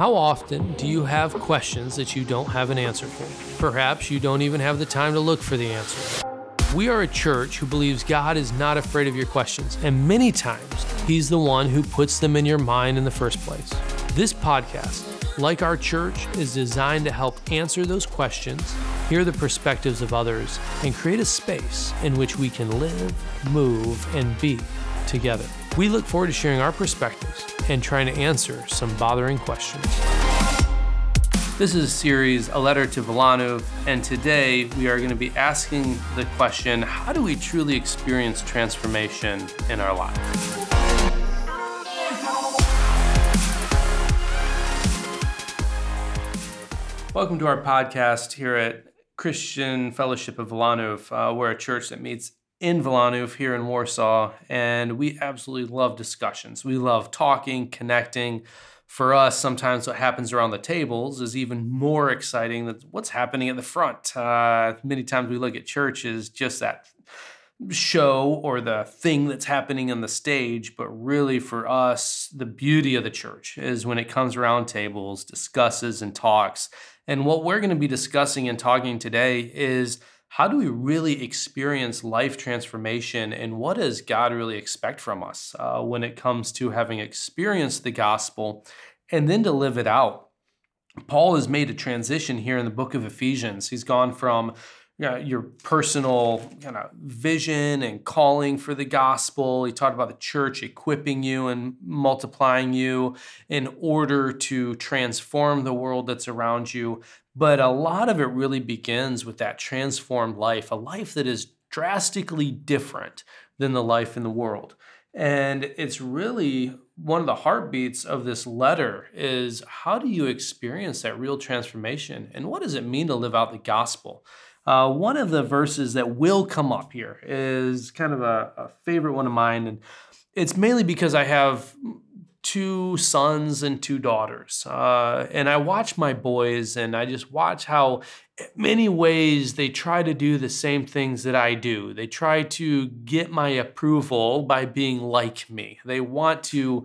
How often do you have questions that you don't have an answer for? Perhaps you don't even have the time to look for the answer. We are a church who believes God is not afraid of your questions, and many times He's the one who puts them in your mind in the first place. This podcast, like our church, is designed to help answer those questions, hear the perspectives of others, and create a space in which we can live, move, and be together. We look forward to sharing our perspectives and trying to answer some bothering questions. This is a series, A Letter to Wilanów, and today we are going to be asking the question how do we truly experience transformation in our lives? Welcome to our podcast here at Christian Fellowship of Wilanów. Uh, we're a church that meets in Wilanów here in Warsaw, and we absolutely love discussions. We love talking, connecting. For us, sometimes what happens around the tables is even more exciting than what's happening at the front. Uh, many times we look at church as just that show or the thing that's happening on the stage, but really for us, the beauty of the church is when it comes around tables, discusses, and talks. And what we're going to be discussing and talking today is how do we really experience life transformation and what does God really expect from us uh, when it comes to having experienced the gospel and then to live it out? Paul has made a transition here in the book of Ephesians. He's gone from you know, your personal kind of vision and calling for the gospel. He talked about the church equipping you and multiplying you in order to transform the world that's around you. But a lot of it really begins with that transformed life, a life that is drastically different than the life in the world. And it's really one of the heartbeats of this letter is how do you experience that real transformation? And what does it mean to live out the gospel? Uh, one of the verses that will come up here is kind of a, a favorite one of mine. And it's mainly because I have two sons and two daughters. Uh, and I watch my boys and I just watch how, many ways, they try to do the same things that I do. They try to get my approval by being like me. They want to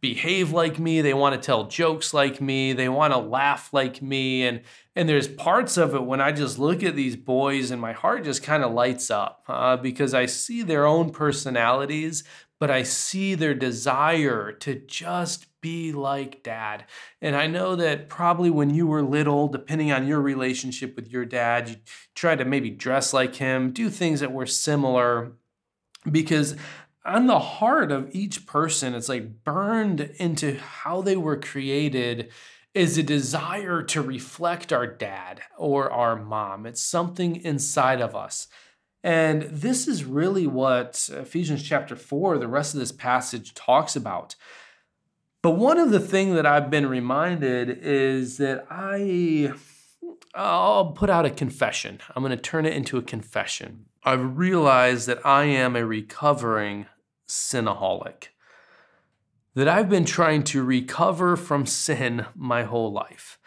behave like me they want to tell jokes like me they want to laugh like me and and there's parts of it when i just look at these boys and my heart just kind of lights up uh, because i see their own personalities but I see their desire to just be like dad. And I know that probably when you were little, depending on your relationship with your dad, you tried to maybe dress like him, do things that were similar, because on the heart of each person, it's like burned into how they were created is a desire to reflect our dad or our mom. It's something inside of us. And this is really what Ephesians chapter 4, the rest of this passage talks about. But one of the things that I've been reminded is that I I'll put out a confession. I'm going to turn it into a confession. I've realized that I am a recovering sinaholic. That I've been trying to recover from sin my whole life.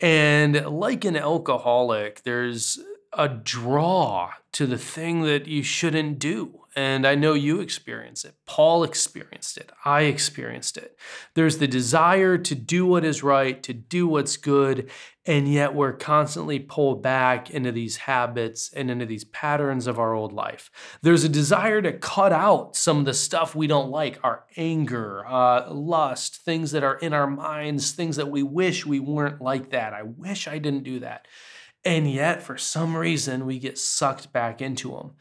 And like an alcoholic, there's a draw to the thing that you shouldn't do. And I know you experience it. Paul experienced it. I experienced it. There's the desire to do what is right, to do what's good, and yet we're constantly pulled back into these habits and into these patterns of our old life. There's a desire to cut out some of the stuff we don't like our anger, uh, lust, things that are in our minds, things that we wish we weren't like that. I wish I didn't do that. And yet, for some reason, we get sucked back into them.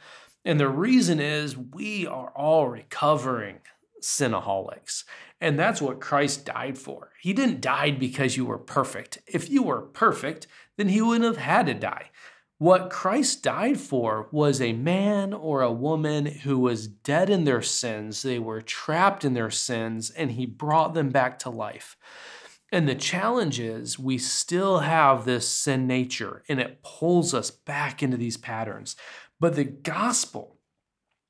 And the reason is we are all recovering sinaholics. And that's what Christ died for. He didn't die because you were perfect. If you were perfect, then he wouldn't have had to die. What Christ died for was a man or a woman who was dead in their sins. They were trapped in their sins, and he brought them back to life. And the challenge is we still have this sin nature and it pulls us back into these patterns. But the gospel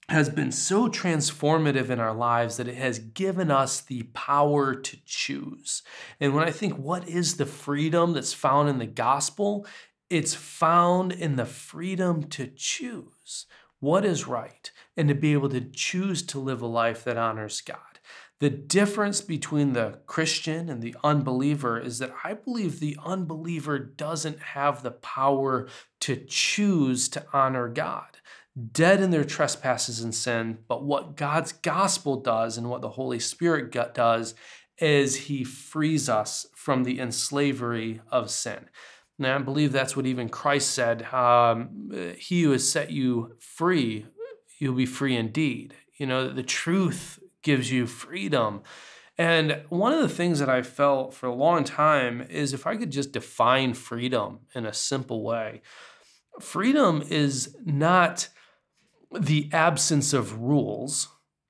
has been so transformative in our lives that it has given us the power to choose. And when I think, what is the freedom that's found in the gospel? It's found in the freedom to choose what is right and to be able to choose to live a life that honors God. The difference between the Christian and the unbeliever is that I believe the unbeliever doesn't have the power to choose to honor God. Dead in their trespasses and sin, but what God's gospel does and what the Holy Spirit does is he frees us from the enslavery of sin. Now, I believe that's what even Christ said. Um, he who has set you free, you'll be free indeed. You know, the truth gives you freedom. And one of the things that I felt for a long time is if I could just define freedom in a simple way, freedom is not the absence of rules,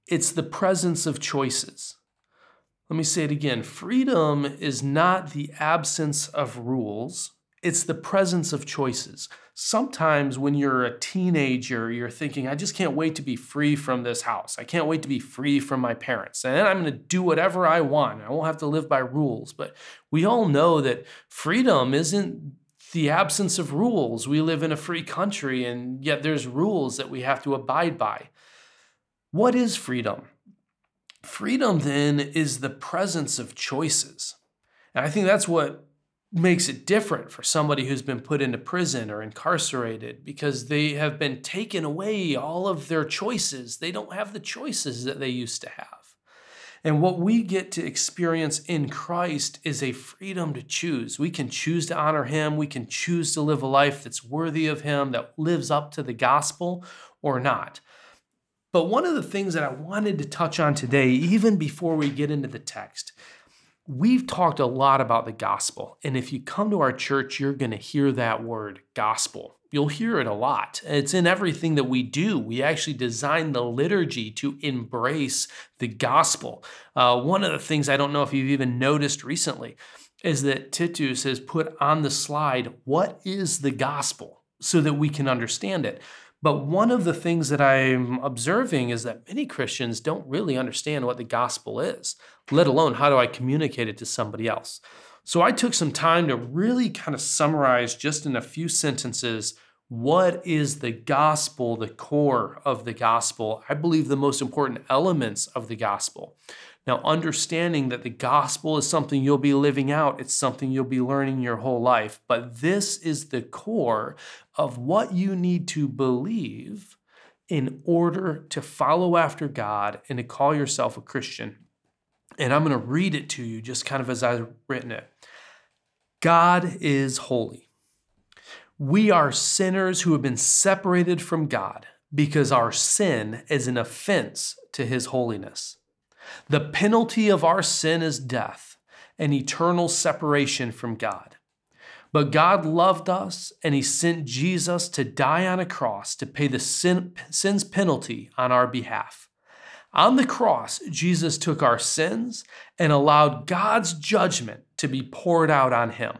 it's the presence of choices. Let me say it again freedom is not the absence of rules, it's the presence of choices. Sometimes when you're a teenager, you're thinking, I just can't wait to be free from this house. I can't wait to be free from my parents. And I'm going to do whatever I want. I won't have to live by rules. But we all know that freedom isn't the absence of rules. We live in a free country, and yet there's rules that we have to abide by. What is freedom? Freedom, then, is the presence of choices. And I think that's what makes it different for somebody who's been put into prison or incarcerated because they have been taken away all of their choices. They don't have the choices that they used to have. And what we get to experience in Christ is a freedom to choose. We can choose to honor Him. We can choose to live a life that's worthy of Him, that lives up to the gospel or not. But one of the things that I wanted to touch on today, even before we get into the text, We've talked a lot about the gospel. And if you come to our church, you're going to hear that word gospel. You'll hear it a lot. It's in everything that we do. We actually design the liturgy to embrace the gospel. Uh, one of the things I don't know if you've even noticed recently is that Titus has put on the slide, What is the gospel? so that we can understand it. But one of the things that I'm observing is that many Christians don't really understand what the gospel is, let alone how do I communicate it to somebody else. So I took some time to really kind of summarize just in a few sentences what is the gospel, the core of the gospel. I believe the most important elements of the gospel. Now, understanding that the gospel is something you'll be living out, it's something you'll be learning your whole life. But this is the core of what you need to believe in order to follow after God and to call yourself a Christian. And I'm going to read it to you just kind of as I've written it. God is holy. We are sinners who have been separated from God because our sin is an offense to his holiness. The penalty of our sin is death and eternal separation from God. But God loved us and He sent Jesus to die on a cross to pay the sin, sin's penalty on our behalf. On the cross, Jesus took our sins and allowed God's judgment to be poured out on Him.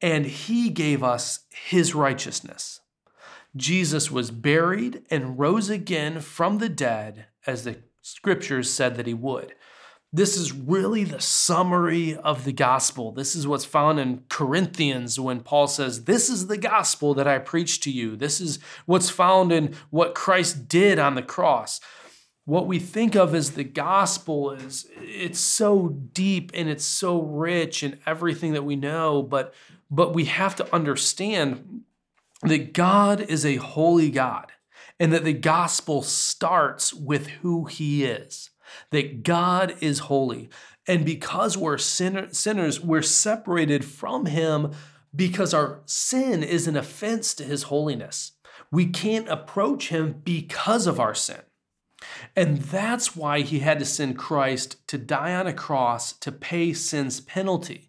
And He gave us His righteousness. Jesus was buried and rose again from the dead as the scriptures said that he would. This is really the summary of the gospel. This is what's found in Corinthians when Paul says, This is the gospel that I preach to you. This is what's found in what Christ did on the cross. What we think of as the gospel is it's so deep and it's so rich in everything that we know, but but we have to understand that God is a holy God and that the gospel starts with who he is, that God is holy. And because we're sinner, sinners, we're separated from him because our sin is an offense to his holiness. We can't approach him because of our sin. And that's why he had to send Christ to die on a cross to pay sin's penalty.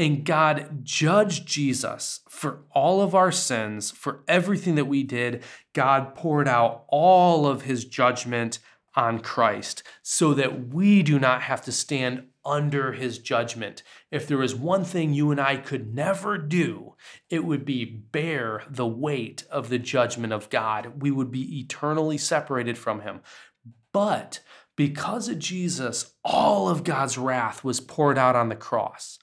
And God judged Jesus for all of our sins, for everything that we did. God poured out all of his judgment on Christ so that we do not have to stand under his judgment. If there is one thing you and I could never do, it would be bear the weight of the judgment of God. We would be eternally separated from him. But because of Jesus, all of God's wrath was poured out on the cross.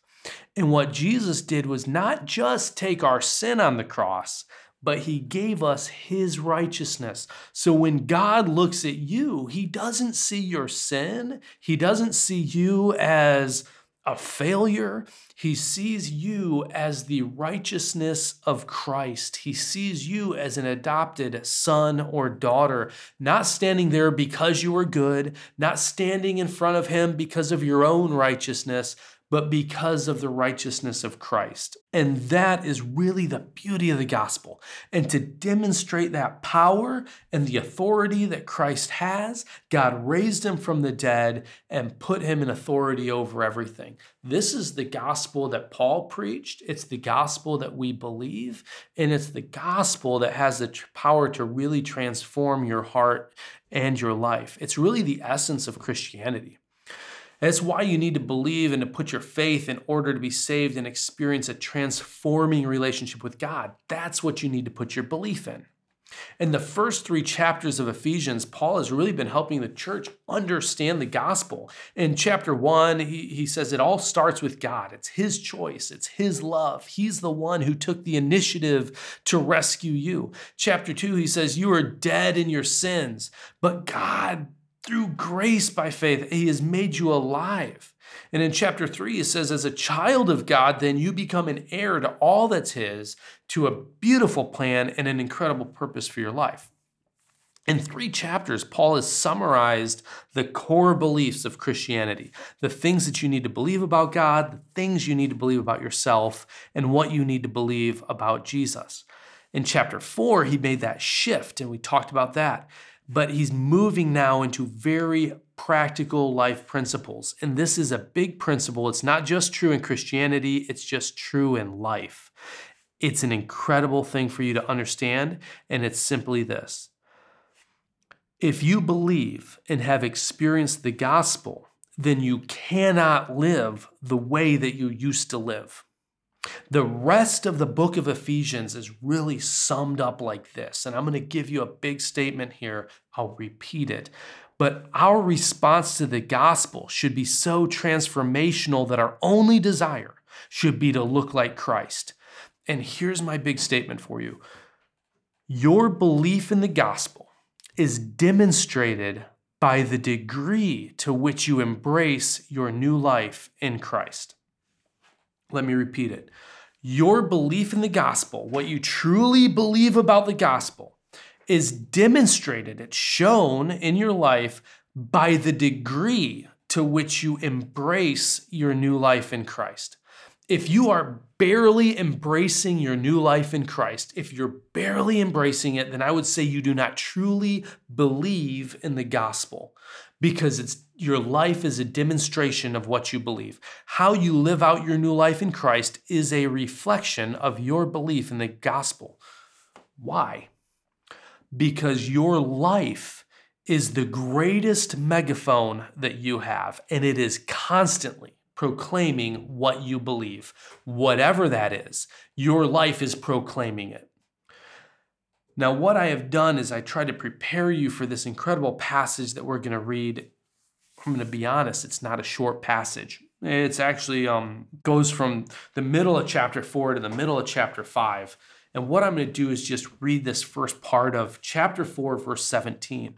And what Jesus did was not just take our sin on the cross, but he gave us his righteousness. So when God looks at you, he doesn't see your sin, he doesn't see you as a failure. He sees you as the righteousness of Christ. He sees you as an adopted son or daughter, not standing there because you are good, not standing in front of him because of your own righteousness, but because of the righteousness of Christ. And that is really the beauty of the gospel. And to demonstrate that power and the authority that Christ has, God raised him from the dead and put him in authority over everything. This is the gospel that Paul preached. It's the gospel that we believe. And it's the gospel that has the power to really transform your heart and your life. It's really the essence of Christianity. That's why you need to believe and to put your faith in order to be saved and experience a transforming relationship with God. That's what you need to put your belief in. In the first three chapters of Ephesians, Paul has really been helping the church understand the gospel. In chapter one, he, he says it all starts with God. It's his choice, it's his love. He's the one who took the initiative to rescue you. Chapter two, he says, You are dead in your sins, but God through grace by faith, He has made you alive. And in chapter three, it says, As a child of God, then you become an heir to all that's His, to a beautiful plan and an incredible purpose for your life. In three chapters, Paul has summarized the core beliefs of Christianity the things that you need to believe about God, the things you need to believe about yourself, and what you need to believe about Jesus. In chapter four, he made that shift, and we talked about that but he's moving now into very practical life principles. And this is a big principle. It's not just true in Christianity, it's just true in life. It's an incredible thing for you to understand, and it's simply this. If you believe and have experienced the gospel, then you cannot live the way that you used to live. The rest of the book of Ephesians is really summed up like this. And I'm going to give you a big statement here. I'll repeat it. But our response to the gospel should be so transformational that our only desire should be to look like Christ. And here's my big statement for you your belief in the gospel is demonstrated by the degree to which you embrace your new life in Christ. Let me repeat it. Your belief in the gospel, what you truly believe about the gospel, is demonstrated, it's shown in your life by the degree to which you embrace your new life in Christ. If you are barely embracing your new life in Christ, if you're barely embracing it, then I would say you do not truly believe in the gospel because it's your life is a demonstration of what you believe. How you live out your new life in Christ is a reflection of your belief in the gospel. Why? Because your life is the greatest megaphone that you have, and it is constantly proclaiming what you believe. Whatever that is, your life is proclaiming it. Now, what I have done is I try to prepare you for this incredible passage that we're going to read. I'm going to be honest, it's not a short passage. It's actually um, goes from the middle of chapter four to the middle of chapter five. And what I'm going to do is just read this first part of chapter 4, verse 17.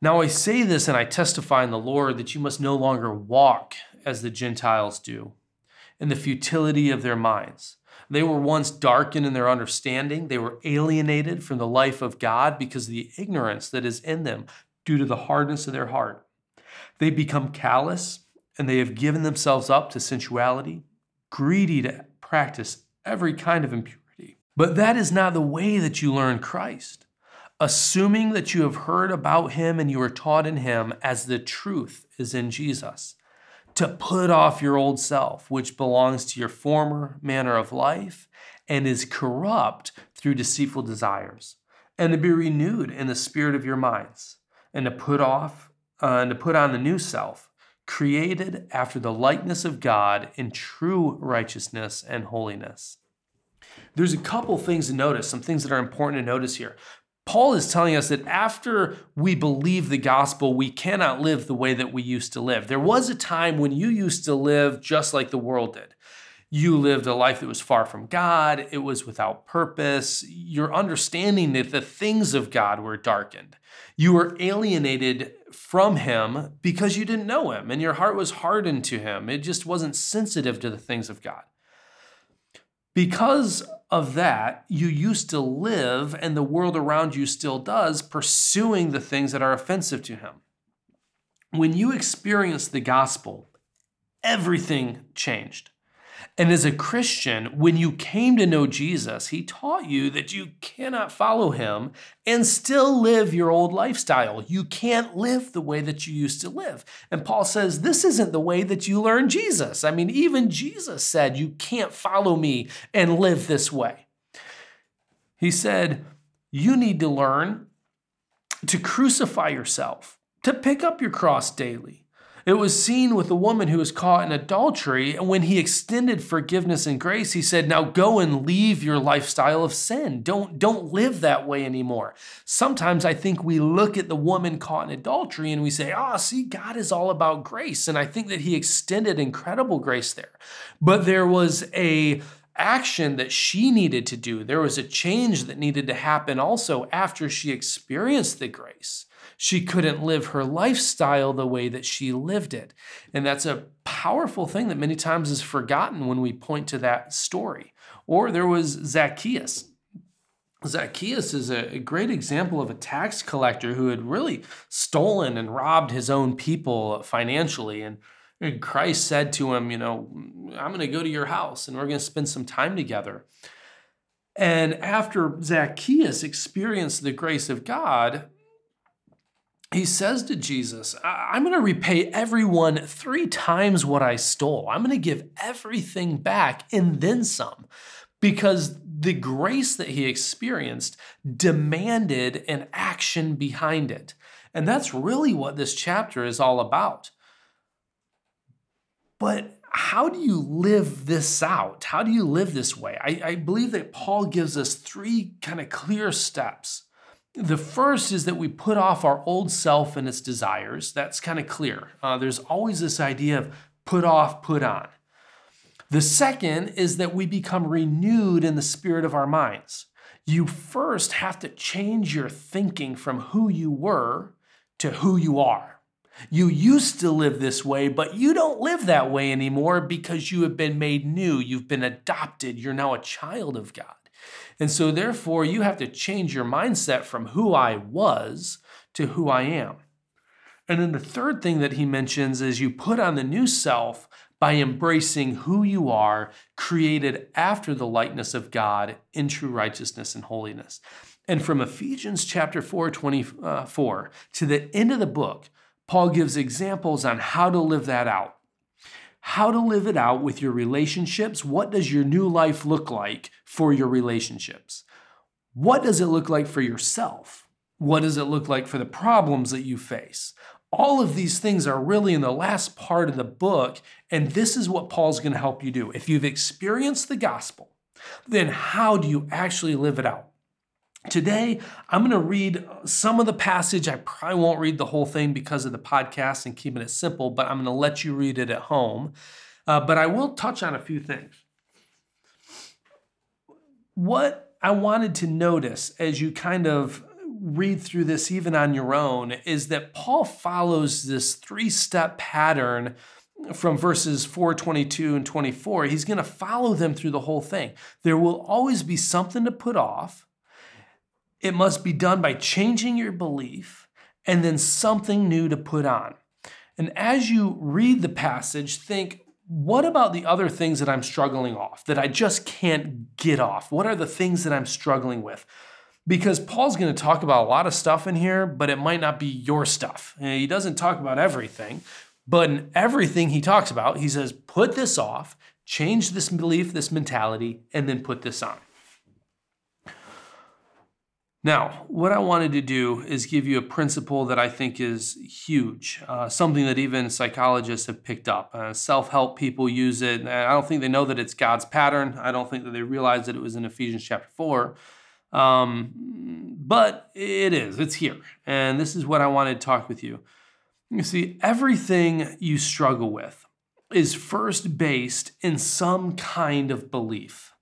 Now I say this and I testify in the Lord that you must no longer walk as the Gentiles do, in the futility of their minds. They were once darkened in their understanding. They were alienated from the life of God because of the ignorance that is in them due to the hardness of their heart. They become callous and they have given themselves up to sensuality, greedy to practice every kind of impurity. But that is not the way that you learn Christ. Assuming that you have heard about him and you are taught in him as the truth is in Jesus to put off your old self, which belongs to your former manner of life and is corrupt through deceitful desires, and to be renewed in the spirit of your minds, and to put off uh, and to put on the new self, created after the likeness of God in true righteousness and holiness. There's a couple things to notice, some things that are important to notice here. Paul is telling us that after we believe the gospel, we cannot live the way that we used to live. There was a time when you used to live just like the world did. You lived a life that was far from God, it was without purpose. Your understanding that the things of God were darkened. You were alienated from Him because you didn't know Him, and your heart was hardened to Him. It just wasn't sensitive to the things of God. Because of that, you used to live, and the world around you still does, pursuing the things that are offensive to Him. When you experienced the gospel, everything changed. And as a Christian, when you came to know Jesus, he taught you that you cannot follow him and still live your old lifestyle. You can't live the way that you used to live. And Paul says, This isn't the way that you learn Jesus. I mean, even Jesus said, You can't follow me and live this way. He said, You need to learn to crucify yourself, to pick up your cross daily it was seen with the woman who was caught in adultery, and when he extended forgiveness and grace, he said, "Now go and leave your lifestyle of sin. Don't don't live that way anymore." Sometimes I think we look at the woman caught in adultery and we say, "Ah, oh, see, God is all about grace." And I think that he extended incredible grace there. But there was a action that she needed to do. There was a change that needed to happen also after she experienced the grace she couldn't live her lifestyle the way that she lived it. And that's a powerful thing that many times is forgotten when we point to that story. Or there was Zacchaeus. Zacchaeus is a great example of a tax collector who had really stolen and robbed his own people financially. And Christ said to him, You know, I'm going to go to your house and we're going to spend some time together. And after Zacchaeus experienced the grace of God, he says to Jesus, I'm going to repay everyone three times what I stole. I'm going to give everything back and then some because the grace that he experienced demanded an action behind it. And that's really what this chapter is all about. But how do you live this out? How do you live this way? I, I believe that Paul gives us three kind of clear steps the first is that we put off our old self and its desires. That's kind of clear. Uh, there's always this idea of put off, put on. The second is that we become renewed in the spirit of our minds. You first have to change your thinking from who you were to who you are. You used to live this way, but you don't live that way anymore because you have been made new. You've been adopted. You're now a child of God. And so, therefore, you have to change your mindset from who I was to who I am. And then the third thing that he mentions is you put on the new self by embracing who you are, created after the likeness of God in true righteousness and holiness. And from Ephesians chapter 4, 24 uh, to the end of the book, Paul gives examples on how to live that out how to live it out with your relationships. What does your new life look like for your relationships? What does it look like for yourself? What does it look like for the problems that you face? All of these things are really in the last part of the book, and this is what Paul's going to help you do. If you've experienced the gospel, then how do you actually live it out? Today, I'm going to read some of the passage. I probably won't read the whole thing because of the podcast and keeping it simple, but I'm going to let you read it at home. Uh, but I will touch on a few things. What I wanted to notice as you kind of read through this, even on your own, is that Paul follows this three step pattern from verses 4 22 and 24 he's going to follow them through the whole thing there will always be something to put off it must be done by changing your belief and then something new to put on. And as you read the passage, think, what about the other things that I'm struggling off, that I just can't get off? What are the things that I'm struggling with? Because Paul's going to talk about a lot of stuff in here, but it might not be your stuff. He doesn't talk about everything, but in everything he talks about, he says, put this off, change this belief, this mentality, and then put this on. Now, what I wanted to do is give you a principle that I think is huge, uh, something that even psychologists have picked up. Uh, Self help people use it. I don't think they know that it's God's pattern. I don't think that they realize that it was in Ephesians chapter 4. Um, but it is, it's here. And this is what I wanted to talk with you. You see, everything you struggle with, is first based in some kind of belief.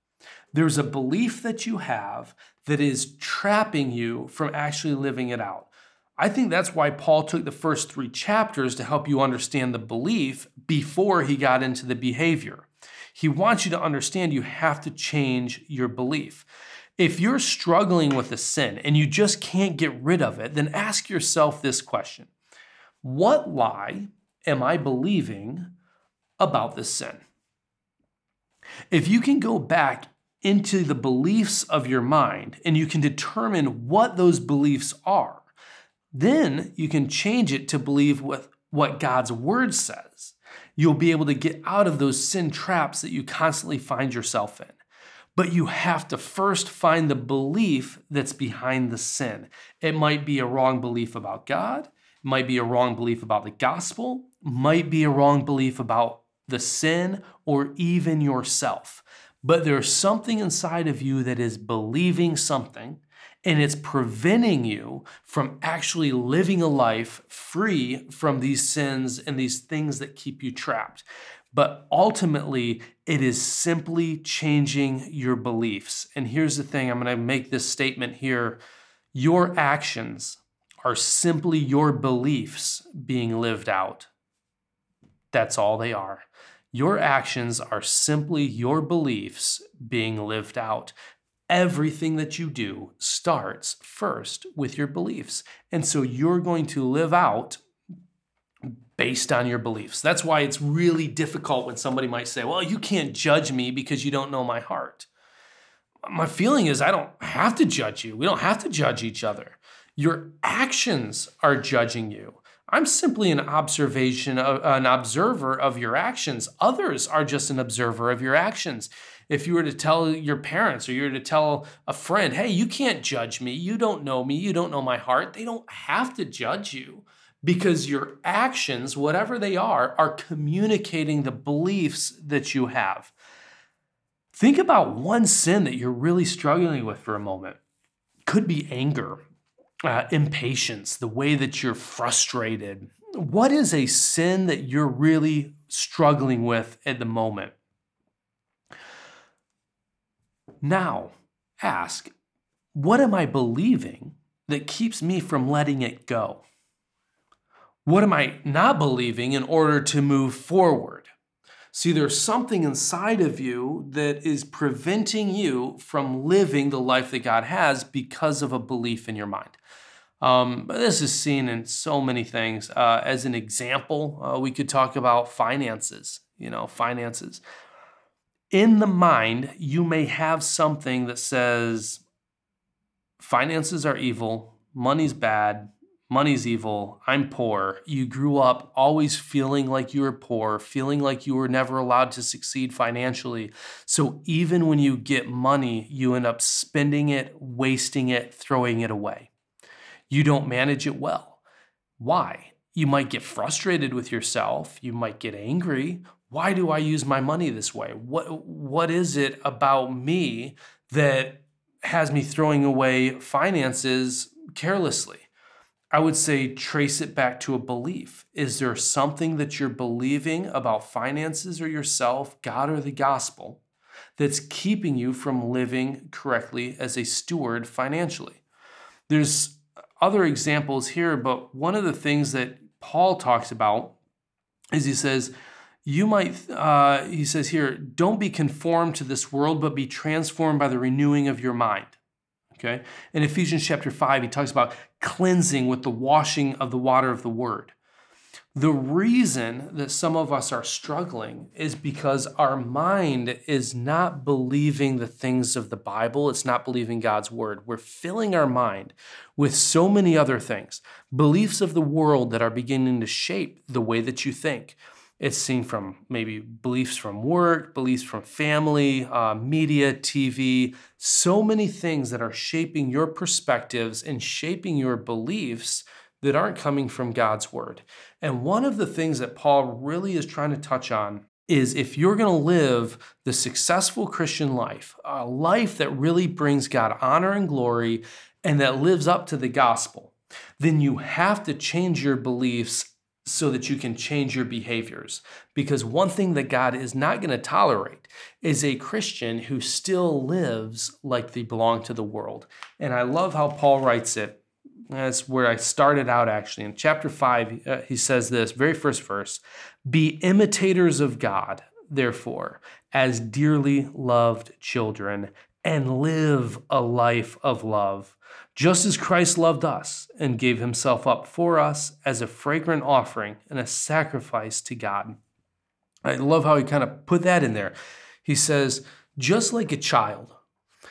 There's a belief that you have that is trapping you from actually living it out. I think that's why Paul took the first three chapters to help you understand the belief before he got into the behavior. He wants you to understand you have to change your belief. If you're struggling with a sin and you just can't get rid of it, then ask yourself this question What lie am I believing about this sin? If you can go back into the beliefs of your mind and you can determine what those beliefs are, then you can change it to believe with what God's word says. You'll be able to get out of those sin traps that you constantly find yourself in. But you have to first find the belief that's behind the sin. It might be a wrong belief about God, it might be a wrong belief about the gospel, might be a wrong belief about the sin, or even yourself. But there's something inside of you that is believing something and it's preventing you from actually living a life free from these sins and these things that keep you trapped. But ultimately, it is simply changing your beliefs. And here's the thing I'm going to make this statement here your actions are simply your beliefs being lived out. That's all they are. Your actions are simply your beliefs being lived out everything that you do starts first with your beliefs. And so you're going to live out based on your beliefs. That's why it's really difficult when somebody might say, Well, you can't judge me because you don't know my heart. My feeling is I don't have to judge you. We don't have to judge each other. Your actions are judging you. I'm simply an observation, an observer of your actions. Others are just an observer of your actions if you were to tell your parents or you were to tell a friend, hey, you can't judge me, you don't know me, you don't know my heart, they don't have to judge you because your actions, whatever they are, are communicating the beliefs that you have. Think about one sin that you're really struggling with for a moment. Could be anger, uh, impatience, the way that you're frustrated. What is a sin that you're really struggling with at the moment? Now, ask, what am I believing that keeps me from letting it go? What am I not believing in order to move forward? See, there's something inside of you that is preventing you from living the life that God has because of a belief in your mind. Um, this is seen in so many things. Uh, as an example, uh, we could talk about finances. You know, finances in the mind, you may have something that says finances are evil, money's bad, money's evil, I'm poor. You grew up always feeling like you were poor, feeling like you were never allowed to succeed financially. So even when you get money, you end up spending it, wasting it, throwing it away. You don't manage it well. Why? You might get frustrated with yourself, you might get angry, why do I use my money this way? What what is it about me that has me throwing away finances carelessly? I would say trace it back to a belief. Is there something that you're believing about finances or yourself, God or the gospel, that's keeping you from living correctly as a steward financially? There's other examples here, but one of the things that Paul talks about is he says, you might, uh, he says here, don't be conformed to this world, but be transformed by the renewing of your mind. Okay? In Ephesians chapter 5, he talks about cleansing with the washing of the water of the word. The reason that some of us are struggling is because our mind is not believing the things of the Bible. It's not believing God's word. We're filling our mind with so many other things, beliefs of the world that are beginning to shape the way that you think. It's seen from maybe beliefs from work, beliefs from family, uh, media, TV, so many things that are shaping your perspectives and shaping your beliefs that aren't coming from God's word. And one of the things that Paul really is trying to touch on is if you're going to live the successful Christian life, a life that really brings God honor and glory and that lives up to the gospel, then you have to change your beliefs so that you can change your behaviors. Because one thing that God is not going to tolerate is a Christian who still lives like they belong to the world. And I love how Paul writes it. That's where I started out actually. In chapter 5, uh, he says this very first verse Be imitators of God, therefore, as dearly loved children, and live a life of love just as Christ loved us and gave himself up for us as a fragrant offering and a sacrifice to God. I love how he kind of put that in there. He says, just like a child,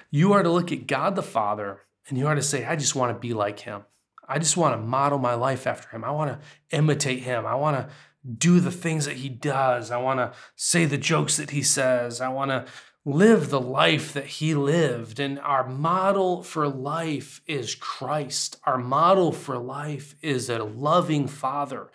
you are to look at God the Father and you are to say, I just want to be like him. I just want to model my life after him. I want to imitate him. I want to do the things that he does. I want to say the jokes that he says. I want to live the life that he lived. And our model for life is Christ. Our model for life is a loving Father.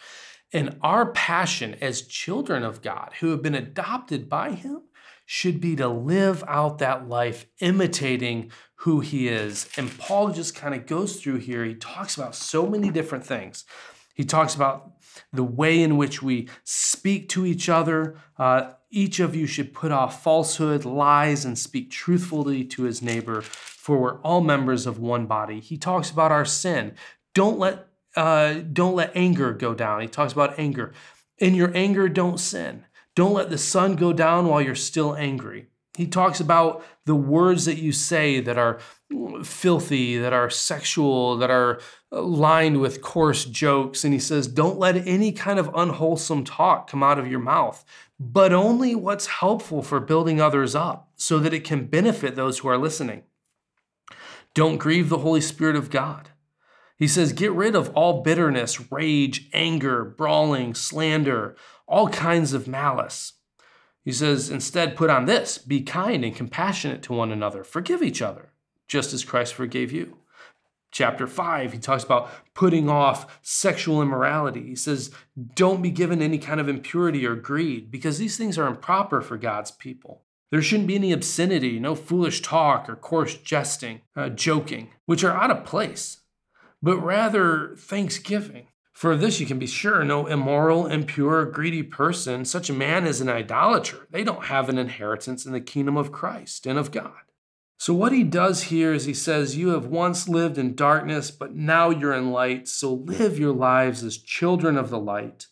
And our passion as children of God who have been adopted by him should be to live out that life imitating who he is. And Paul just kind of goes through here. He talks about so many different things. He talks about the way in which we speak to each other. Uh, each of you should put off falsehood, lies, and speak truthfully to his neighbor, for we're all members of one body. He talks about our sin. Don't let uh, don't let anger go down. He talks about anger. In your anger, don't sin. Don't let the sun go down while you're still angry. He talks about the words that you say that are filthy, that are sexual, that are lined with coarse jokes. And he says, Don't let any kind of unwholesome talk come out of your mouth, but only what's helpful for building others up so that it can benefit those who are listening. Don't grieve the Holy Spirit of God. He says, Get rid of all bitterness, rage, anger, brawling, slander, all kinds of malice. He says, instead, put on this be kind and compassionate to one another, forgive each other, just as Christ forgave you. Chapter 5, he talks about putting off sexual immorality. He says, don't be given any kind of impurity or greed, because these things are improper for God's people. There shouldn't be any obscenity, no foolish talk or coarse jesting, uh, joking, which are out of place, but rather thanksgiving. For this you can be sure no immoral, impure, greedy person, such a man is an idolater. They don't have an inheritance in the kingdom of Christ and of God. So, what he does here is he says, You have once lived in darkness, but now you're in light. So, live your lives as children of the light.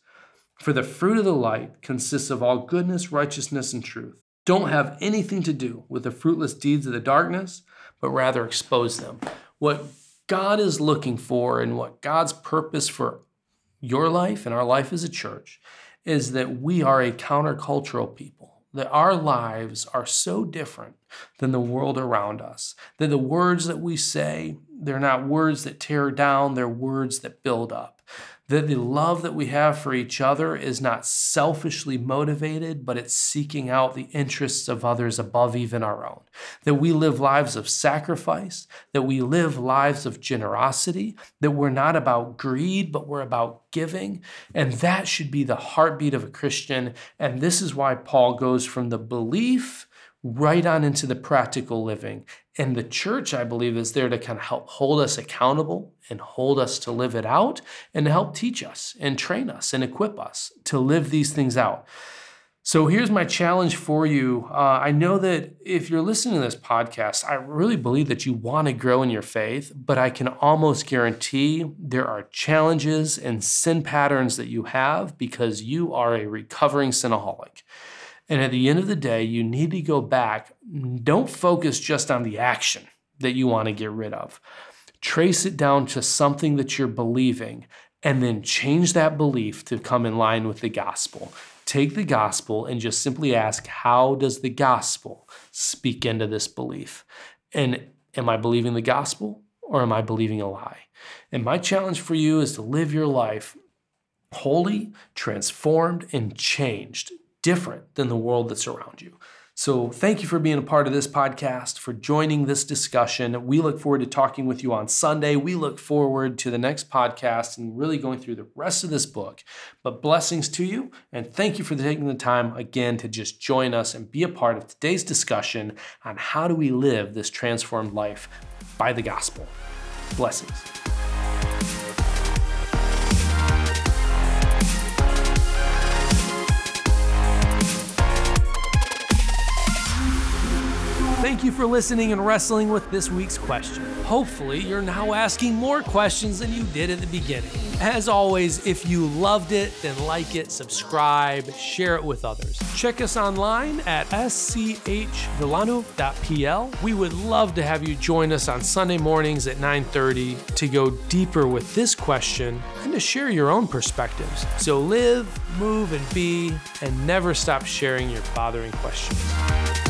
For the fruit of the light consists of all goodness, righteousness, and truth. Don't have anything to do with the fruitless deeds of the darkness, but rather expose them. What God is looking for and what God's purpose for your life and our life as a church is that we are a countercultural people, that our lives are so different than the world around us, that the words that we say, they're not words that tear down, they're words that build up that the love that we have for each other is not selfishly motivated, but it's seeking out the interests of others above even our own. That we live lives of sacrifice, that we live lives of generosity, that we're not about greed, but we're about giving. And that should be the heartbeat of a Christian. And this is why Paul goes from the belief right on into the practical living. And the church, I believe, is there to kind of help hold us accountable and hold us to live it out and to help teach us and train us and equip us to live these things out. So here's my challenge for you. Uh, I know that if you're listening to this podcast, I really believe that you want to grow in your faith, but I can almost guarantee there are challenges and sin patterns that you have because you are a recovering sinaholic. And at the end of the day, you need to go back. Don't focus just on the action that you want to get rid of. Trace it down to something that you're believing and then change that belief to come in line with the gospel. Take the gospel and just simply ask, how does the gospel speak into this belief? And am I believing the gospel or am I believing a lie? And my challenge for you is to live your life holy, transformed, and changed different than the world that's around you. So, thank you for being a part of this podcast, for joining this discussion. We look forward to talking with you on Sunday. We look forward to the next podcast and really going through the rest of this book. But blessings to you, and thank you for taking the time again to just join us and be a part of today's discussion on how do we live this transformed life by the gospel. Blessings. Thank you for listening and wrestling with this week's question. Hopefully, you're now asking more questions than you did at the beginning. As always, if you loved it, then like it, subscribe, share it with others. Check us online at schvillano.pl. We would love to have you join us on Sunday mornings at 9:30 to go deeper with this question and to share your own perspectives. So live, move, and be, and never stop sharing your bothering questions.